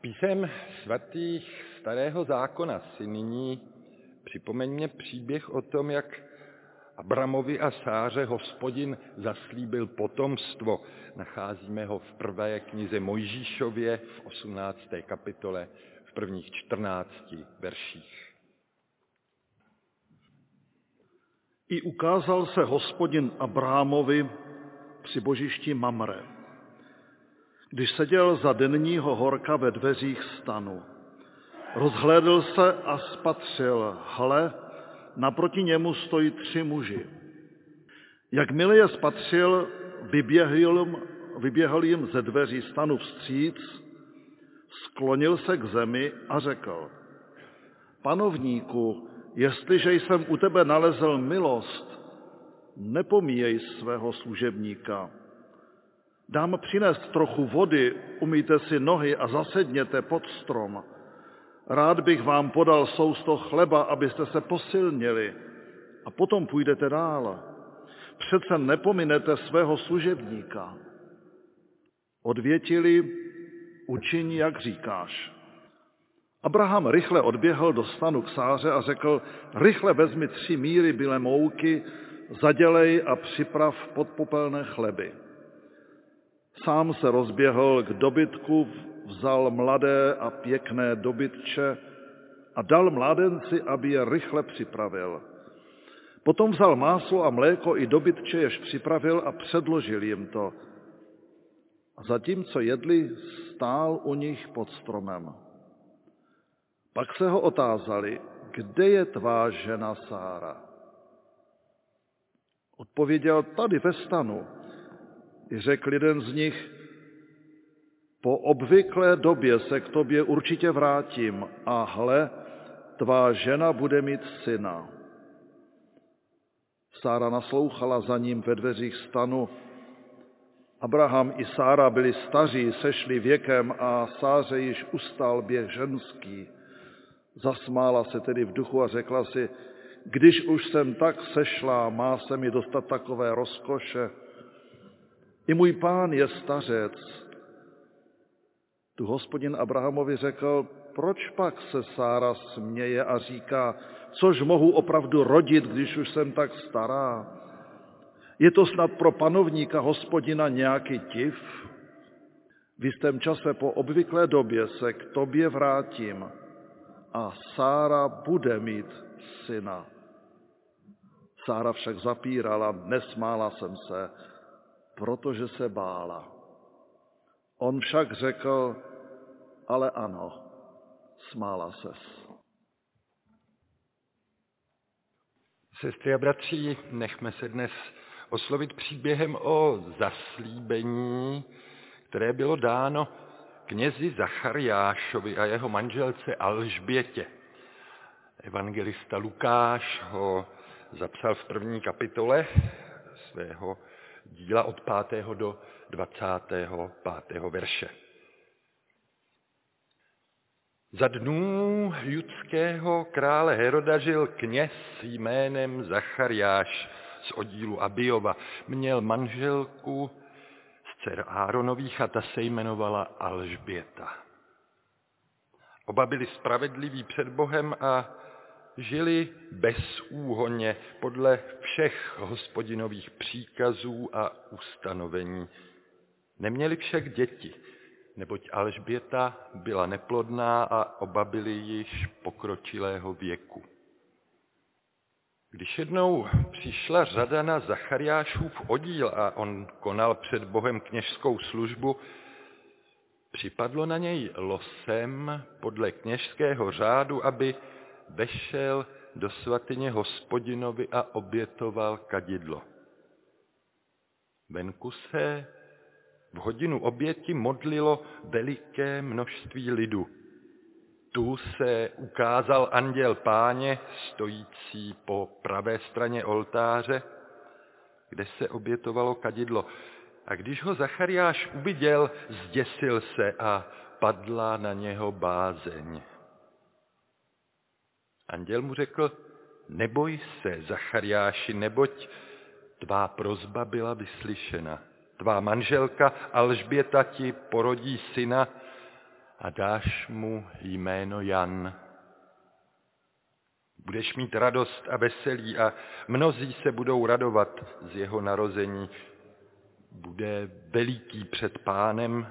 písem svatých starého zákona si nyní připomeňme příběh o tom, jak Abramovi a Sáře hospodin zaslíbil potomstvo. Nacházíme ho v prvé knize Mojžíšově v 18. kapitole v prvních 14 verších. I ukázal se hospodin Abrámovi při božišti Mamre, když seděl za denního horka ve dveřích stanu. Rozhlédl se a spatřil, hle, naproti němu stojí tři muži. Jakmile je spatřil, vyběhl, vyběhl jim ze dveří stanu vstříc, sklonil se k zemi a řekl, panovníku, jestliže jsem u tebe nalezl milost, nepomíjej svého služebníka. Dám přinést trochu vody, umýjte si nohy a zasedněte pod strom. Rád bych vám podal sousto chleba, abyste se posilnili a potom půjdete dál. Přece nepominete svého služebníka. Odvětili, učiní, jak říkáš. Abraham rychle odběhl do stanu k Sáře a řekl, rychle vezmi tři míry bílé mouky, zadělej a připrav podpopelné chleby. Sám se rozběhl k dobytku, vzal mladé a pěkné dobytče a dal mládenci, aby je rychle připravil. Potom vzal máslo a mléko i dobytče, jež připravil a předložil jim to. A zatímco jedli, stál u nich pod stromem. Pak se ho otázali, kde je tvá žena Sára? Odpověděl, tady ve stanu. Řekl jeden z nich, po obvyklé době se k tobě určitě vrátím a hle, tvá žena bude mít syna. Sára naslouchala za ním ve dveřích stanu. Abraham i Sára byli staří, sešli věkem a Sáře již ustal běh ženský. Zasmála se tedy v duchu a řekla si, když už jsem tak sešla, má se mi dostat takové rozkoše. I můj pán je stařec. Tu hospodin Abrahamovi řekl, proč pak se Sára směje a říká, což mohu opravdu rodit, když už jsem tak stará? Je to snad pro panovníka hospodina nějaký tiv? V jistém čase po obvyklé době se k tobě vrátím a Sára bude mít syna. Sára však zapírala, nesmála jsem se, protože se bála. On však řekl, ale ano, smála ses. Sestry a bratři, nechme se dnes oslovit příběhem o zaslíbení, které bylo dáno knězi Zachariášovi a jeho manželce Alžbětě. Evangelista Lukáš ho zapsal v první kapitole svého díla od 5. do 25. verše. Za dnů judského krále Heroda žil kněz jménem Zachariáš z oddílu Abiova. Měl manželku z dcer Áronových a ta se jmenovala Alžběta. Oba byli spravedliví před Bohem a žili bezúhonně podle všech hospodinových příkazů a ustanovení. Neměli však děti, neboť Alžběta byla neplodná a oba byli již pokročilého věku. Když jednou přišla řada na Zachariášův oddíl a on konal před Bohem kněžskou službu, připadlo na něj losem podle kněžského řádu, aby vešel do svatyně hospodinovi a obětoval kadidlo. Venku se v hodinu oběti modlilo veliké množství lidu. Tu se ukázal anděl páně, stojící po pravé straně oltáře, kde se obětovalo kadidlo. A když ho Zachariáš uviděl, zděsil se a padla na něho bázeň. Anděl mu řekl, neboj se, Zachariáši, neboť tvá prozba byla vyslyšena. Tvá manželka Alžběta ti porodí syna a dáš mu jméno Jan. Budeš mít radost a veselí a mnozí se budou radovat z jeho narození. Bude veliký před pánem,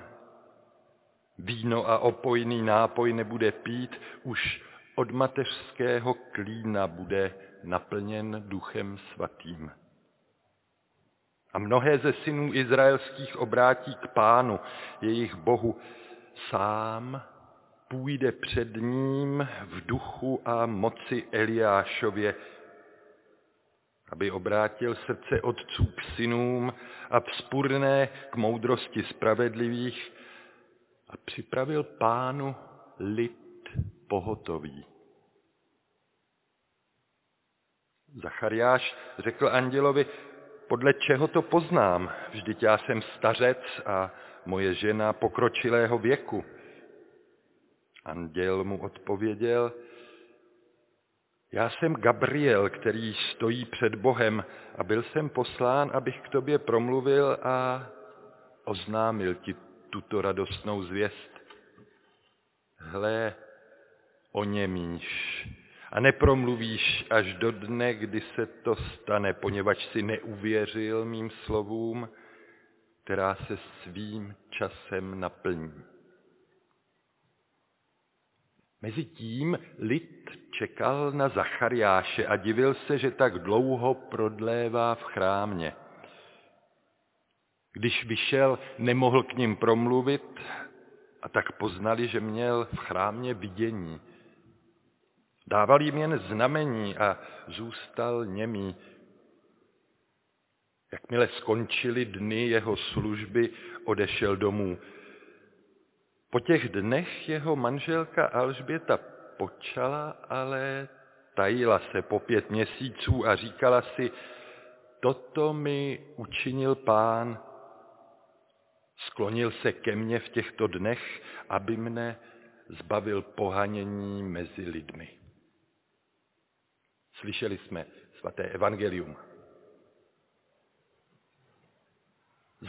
víno a opojný nápoj nebude pít, už od mateřského klína bude naplněn duchem svatým. A mnohé ze synů izraelských obrátí k pánu, jejich bohu. Sám půjde před ním v duchu a moci Eliášově, aby obrátil srdce otců k synům a vzpurné k moudrosti spravedlivých a připravil pánu lid pohotový. Zachariáš řekl andělovi, podle čeho to poznám? Vždyť já jsem stařec a moje žena pokročilého věku. Anděl mu odpověděl, já jsem Gabriel, který stojí před Bohem a byl jsem poslán, abych k tobě promluvil a oznámil ti tuto radostnou zvěst. Hle, oněmíš a nepromluvíš až do dne, kdy se to stane, poněvadž si neuvěřil mým slovům, která se svým časem naplní. Mezitím lid čekal na Zachariáše a divil se, že tak dlouho prodlévá v chrámě. Když vyšel, nemohl k ním promluvit a tak poznali, že měl v chrámě vidění. Dával jim jen znamení a zůstal němý. Jakmile skončily dny jeho služby, odešel domů. Po těch dnech jeho manželka Alžběta počala, ale tajila se po pět měsíců a říkala si, toto mi učinil pán, sklonil se ke mně v těchto dnech, aby mne zbavil pohanění mezi lidmi. Slyšeli jsme svaté evangelium.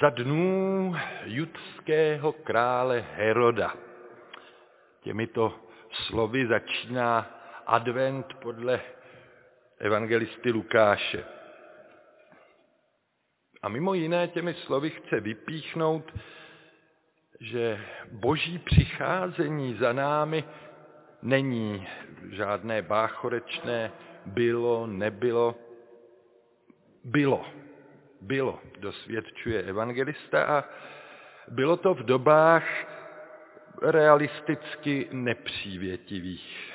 Za dnů judského krále Heroda. Těmito slovy začíná advent podle evangelisty Lukáše. A mimo jiné těmi slovy chce vypíchnout, že boží přicházení za námi není žádné báchorečné bylo, nebylo, bylo, bylo, dosvědčuje evangelista a bylo to v dobách realisticky nepřívětivých.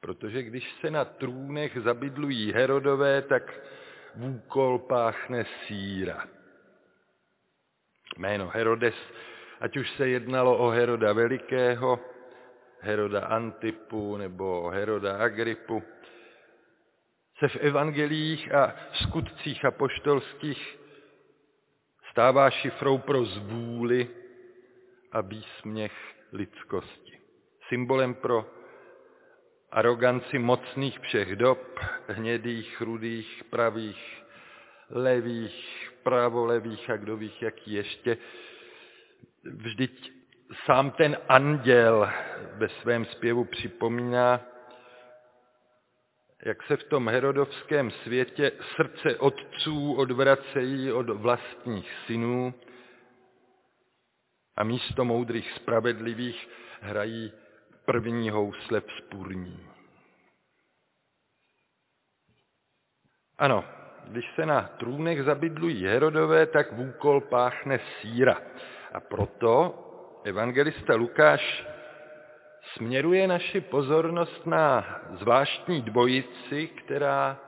Protože když se na trůnech zabydlují Herodové, tak vůkol páchne síra. Jméno Herodes, ať už se jednalo o Heroda Velikého, Heroda Antipu nebo Heroda Agripu, se v evangelích a skutcích apoštolských stává šifrou pro zvůli a výsměch lidskosti. Symbolem pro aroganci mocných všech dob, hnědých, rudých, pravých, levých, pravolevých a kdo víš, jaký ještě. Vždyť sám ten anděl ve svém zpěvu připomíná, jak se v tom herodovském světě srdce otců odvracejí od vlastních synů a místo moudrých spravedlivých hrají první housle vzpůrní. Ano, když se na trůnech zabydlují Herodové, tak vůkol páchne síra. A proto evangelista Lukáš směruje naši pozornost na zvláštní dvojici, která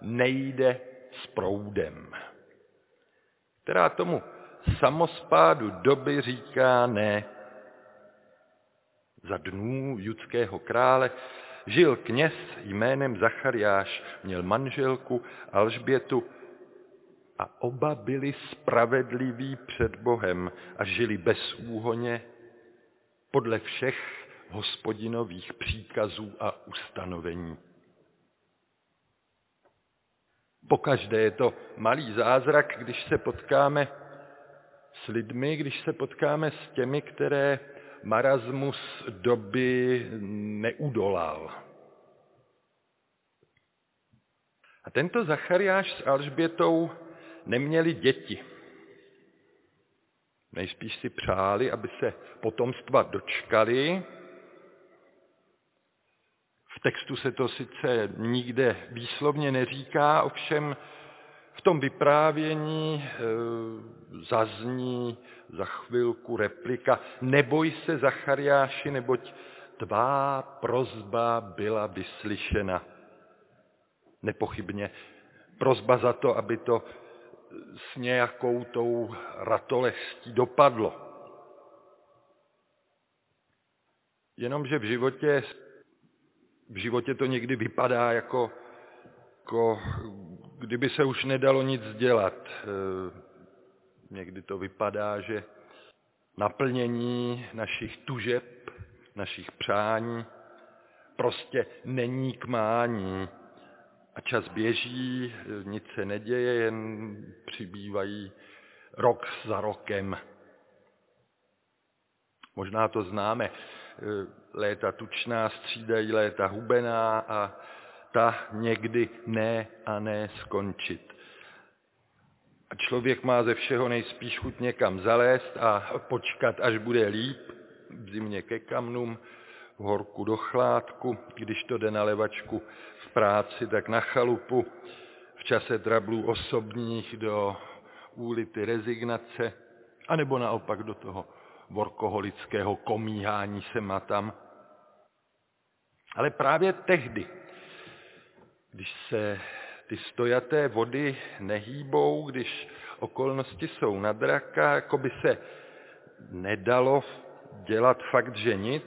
nejde s proudem, která tomu samospádu doby říká ne. Za dnů judského krále žil kněz jménem Zachariáš, měl manželku Alžbětu a oba byli spravedliví před Bohem a žili bez úhoně podle všech hospodinových příkazů a ustanovení. Pokaždé je to malý zázrak, když se potkáme s lidmi, když se potkáme s těmi, které marasmus doby neudolal. A tento Zachariáš s Alžbětou neměli děti. Nejspíš si přáli, aby se potomstva dočkali. Textu se to sice nikde výslovně neříká, ovšem v tom vyprávění e, zazní za chvilku replika Neboj se, Zachariáši, neboť tvá prozba byla vyslyšena. Nepochybně prozba za to, aby to s nějakou tou ratolestí dopadlo. Jenomže v životě, v životě to někdy vypadá jako, jako kdyby se už nedalo nic dělat. E, někdy to vypadá, že naplnění našich tužeb, našich přání prostě není k mání. A čas běží, nic se neděje, jen přibývají rok za rokem. Možná to známe. Léta tučná střídají léta hubená a ta někdy ne a ne skončit. A člověk má ze všeho nejspíš chuť někam zalézt a počkat, až bude líp, v zimě ke kamnům, v horku do chládku, když to jde na levačku v práci, tak na chalupu, v čase trablů osobních do úlity rezignace, anebo naopak do toho vorkoholického komíhání se tam. Ale právě tehdy, když se ty stojaté vody nehýbou, když okolnosti jsou na draka, jako by se nedalo dělat fakt, že nic,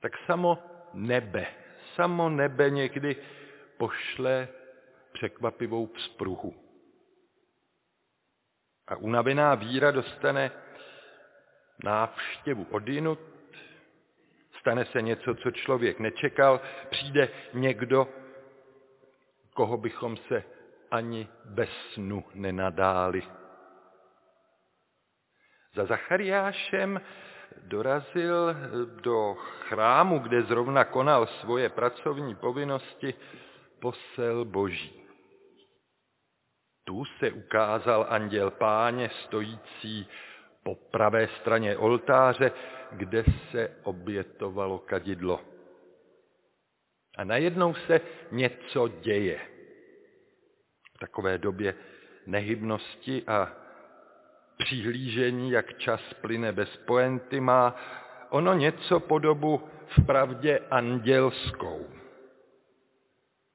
tak samo nebe, samo nebe někdy pošle překvapivou vzpruhu. A unavená víra dostane návštěvu odinut, stane se něco, co člověk nečekal, přijde někdo, koho bychom se ani bez snu nenadáli. Za Zachariášem dorazil do chrámu, kde zrovna konal svoje pracovní povinnosti, posel boží. Tu se ukázal anděl páně stojící po pravé straně oltáře, kde se obětovalo kadidlo. A najednou se něco děje. V takové době nehybnosti a přihlížení, jak čas plyne bez poenty, má ono něco podobu v pravdě andělskou.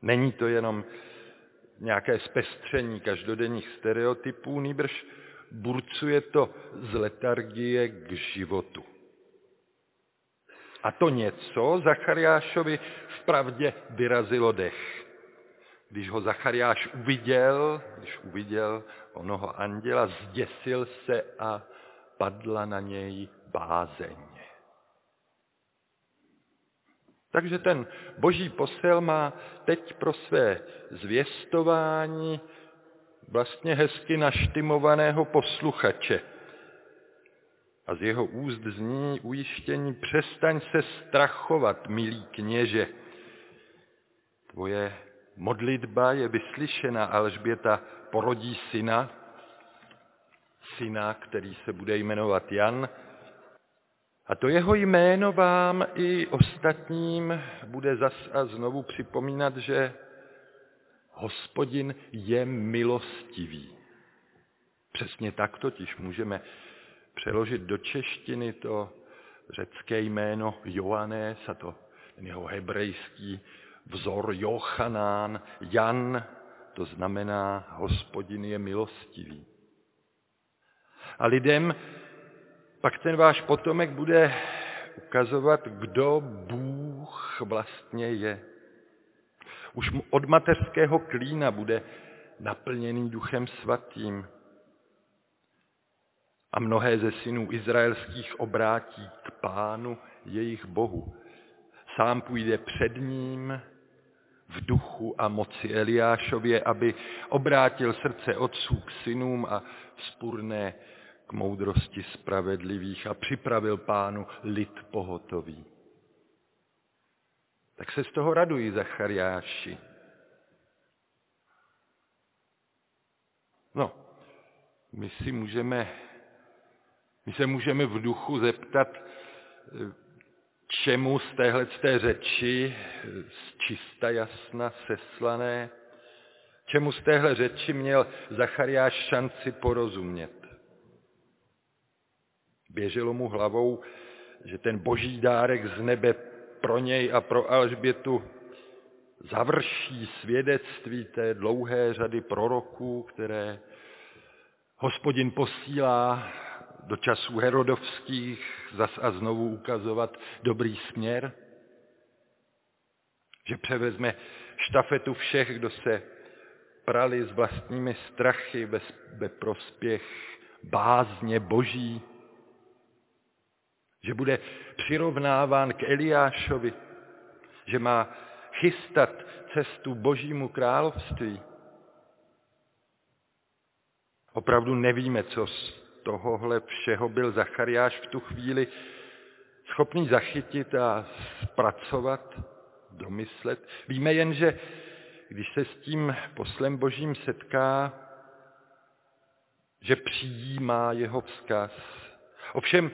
Není to jenom nějaké zpestření každodenních stereotypů, nýbrž burcuje to z letargie k životu. A to něco Zachariášovi vpravdě vyrazilo dech. Když ho Zachariáš uviděl, když uviděl onoho anděla, zděsil se a padla na něj bázeň. Takže ten boží posel má teď pro své zvěstování vlastně hezky naštimovaného posluchače. A z jeho úst zní ujištění, přestaň se strachovat, milý kněže. Tvoje modlitba je vyslyšena, Alžběta porodí syna, syna, který se bude jmenovat Jan, a to jeho jméno vám i ostatním bude zas a znovu připomínat, že hospodin je milostivý. Přesně tak totiž můžeme přeložit do češtiny to řecké jméno Joannes a to ten jeho hebrejský vzor Jochanán, Jan, to znamená hospodin je milostivý. A lidem pak ten váš potomek bude ukazovat, kdo Bůh vlastně je. Už od mateřského klína bude naplněný duchem svatým. A mnohé ze synů izraelských obrátí k pánu jejich Bohu. Sám půjde před ním v duchu a moci Eliášově, aby obrátil srdce otců k synům a vzpurné k moudrosti spravedlivých a připravil pánu lid pohotový. Tak se z toho radují Zachariáši. No, my si můžeme, my se můžeme v duchu zeptat, čemu z téhle té řeči, z čista jasna seslané, čemu z téhle řeči měl Zachariáš šanci porozumět. Běželo mu hlavou, že ten boží dárek z nebe pro něj a pro Alžbětu završí svědectví té dlouhé řady proroků, které hospodin posílá do časů herodovských zas a znovu ukazovat dobrý směr, že převezme štafetu všech, kdo se prali s vlastními strachy ve, prospěch bázně boží, že bude přirovnáván k Eliášovi, že má chystat cestu božímu království. Opravdu nevíme, co z tohohle všeho byl Zachariáš v tu chvíli schopný zachytit a zpracovat, domyslet. Víme jen, že když se s tím poslem božím setká, že přijímá jeho vzkaz. Ovšem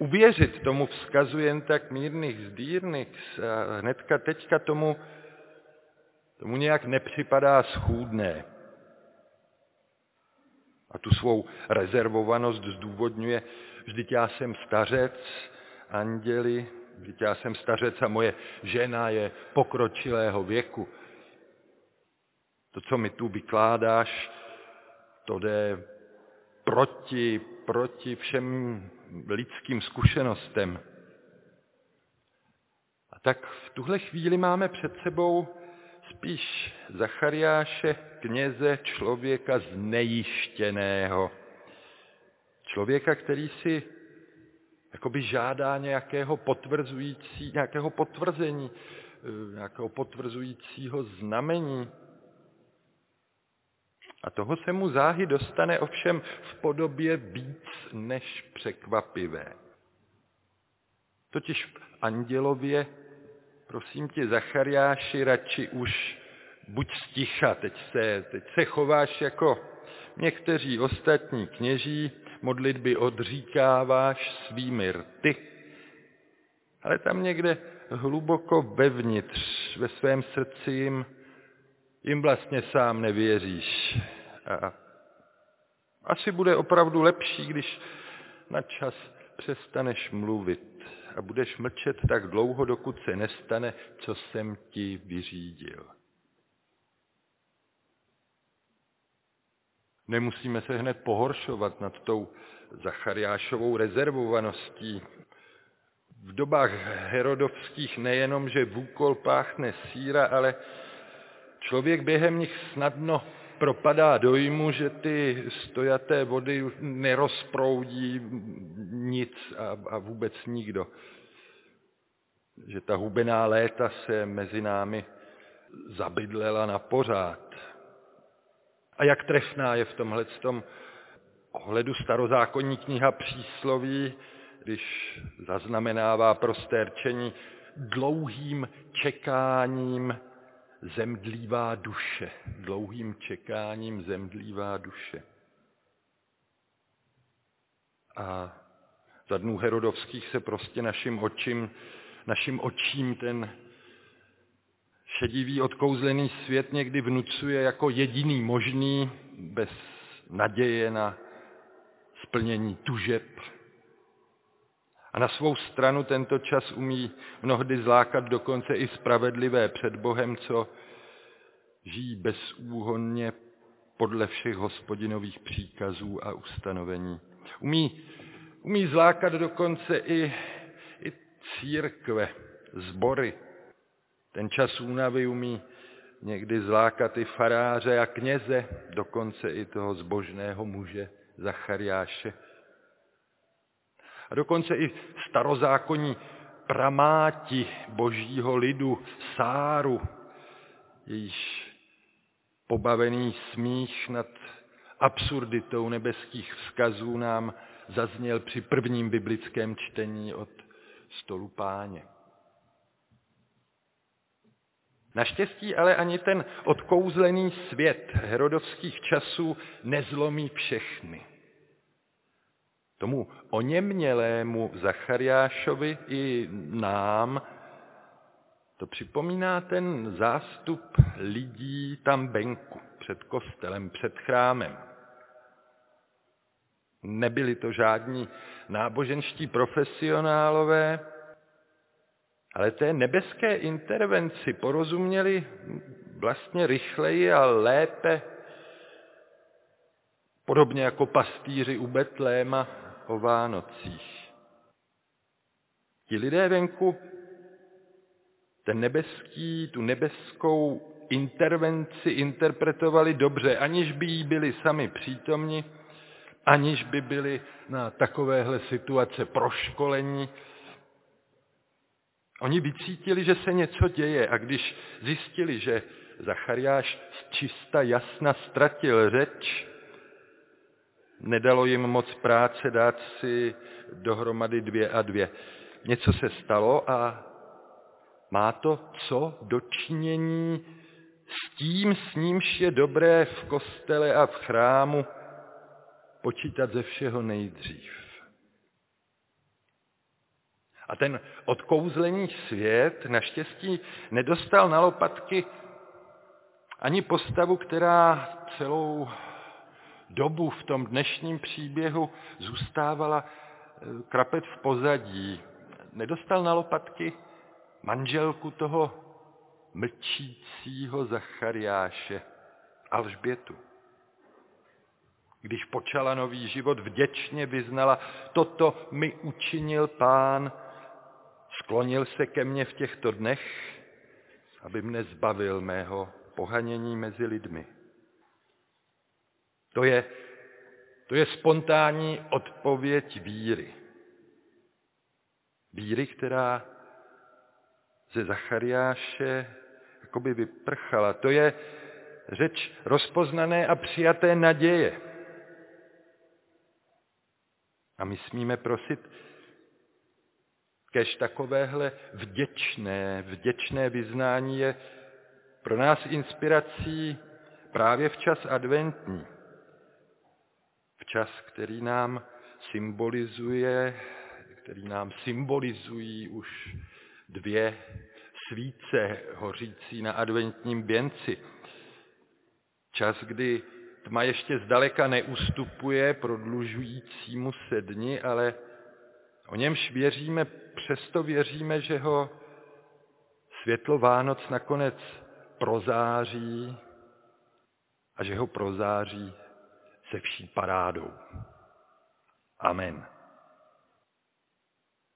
uvěřit tomu vzkazu jen tak mírných zdírných hnedka teďka tomu, tomu nějak nepřipadá schůdné. A tu svou rezervovanost zdůvodňuje, vždyť já jsem stařec, anděli, vždyť já jsem stařec a moje žena je pokročilého věku. To, co mi tu vykládáš, to jde proti, proti všem lidským zkušenostem. A tak v tuhle chvíli máme před sebou spíš Zachariáše, kněze, člověka znejištěného. Člověka, který si jakoby žádá nějakého potvrzující, nějakého potvrzení, eh, nějakého potvrzujícího znamení. A toho se mu záhy dostane ovšem v podobě víc než překvapivé. Totiž v andělově, prosím tě, Zachariáši, radši už buď sticha, teď se, teď se chováš jako někteří ostatní kněží, modlitby odříkáváš svými rty, ale tam někde hluboko vevnitř, ve svém srdci jim jim vlastně sám nevěříš. A asi bude opravdu lepší, když na čas přestaneš mluvit a budeš mlčet tak dlouho, dokud se nestane, co jsem ti vyřídil. Nemusíme se hned pohoršovat nad tou Zachariášovou rezervovaností. V dobách herodovských nejenom, že v úkol páchne síra, ale Člověk během nich snadno propadá dojmu, že ty stojaté vody nerozproudí nic a, a vůbec nikdo. Že ta hubená léta se mezi námi zabydlela na pořád. A jak trefná je v tomhle tom ohledu starozákonní kniha přísloví, když zaznamenává prosté rčení dlouhým čekáním zemdlívá duše, dlouhým čekáním zemdlívá duše. A za dnů Herodovských se prostě našim očím, našim očím ten šedivý odkouzlený svět někdy vnucuje jako jediný možný, bez naděje na splnění tužeb, a na svou stranu tento čas umí mnohdy zlákat dokonce i spravedlivé před Bohem, co žijí bezúhonně podle všech hospodinových příkazů a ustanovení. Umí, umí zlákat dokonce i, i církve, zbory. Ten čas únavy umí někdy zlákat i faráře a kněze, dokonce i toho zbožného muže Zachariáše a dokonce i starozákonní pramáti božího lidu, Sáru, jejíž pobavený smích nad absurditou nebeských vzkazů nám zazněl při prvním biblickém čtení od stolu páně. Naštěstí ale ani ten odkouzlený svět herodovských časů nezlomí všechny. Tomu oněmělému Zachariášovi i nám to připomíná ten zástup lidí tam venku, před kostelem, před chrámem. Nebyli to žádní náboženští profesionálové, ale té nebeské intervenci porozuměli vlastně rychleji a lépe, podobně jako pastýři u Betléma o Vánocích. Ti lidé venku ten nebeský, tu nebeskou intervenci interpretovali dobře, aniž by jí byli sami přítomni, aniž by byli na takovéhle situace proškolení. Oni vycítili, že se něco děje a když zjistili, že Zachariáš z čista jasna ztratil řeč, nedalo jim moc práce dát si dohromady dvě a dvě. Něco se stalo a má to co dočinění s tím, s nímž je dobré v kostele a v chrámu počítat ze všeho nejdřív. A ten odkouzlený svět naštěstí nedostal na lopatky ani postavu, která celou dobu v tom dnešním příběhu zůstávala eh, krapet v pozadí. Nedostal na lopatky manželku toho mlčícího Zachariáše, Alžbětu. Když počala nový život, vděčně vyznala, toto mi učinil pán, sklonil se ke mně v těchto dnech, aby mne zbavil mého pohanění mezi lidmi. To je, to je spontánní odpověď víry. Víry, která ze Zachariáše jakoby vyprchala. To je řeč rozpoznané a přijaté naděje. A my smíme prosit kež takovéhle vděčné, vděčné vyznání je pro nás inspirací právě v čas adventní. Čas, který nám symbolizuje, který nám symbolizují už dvě svíce hořící na adventním běnci. Čas, kdy tma ještě zdaleka neustupuje prodlužujícímu se dni, ale o němž věříme, přesto věříme, že ho světlo Vánoc nakonec prozáří a že ho prozáří se vší parádou. Amen.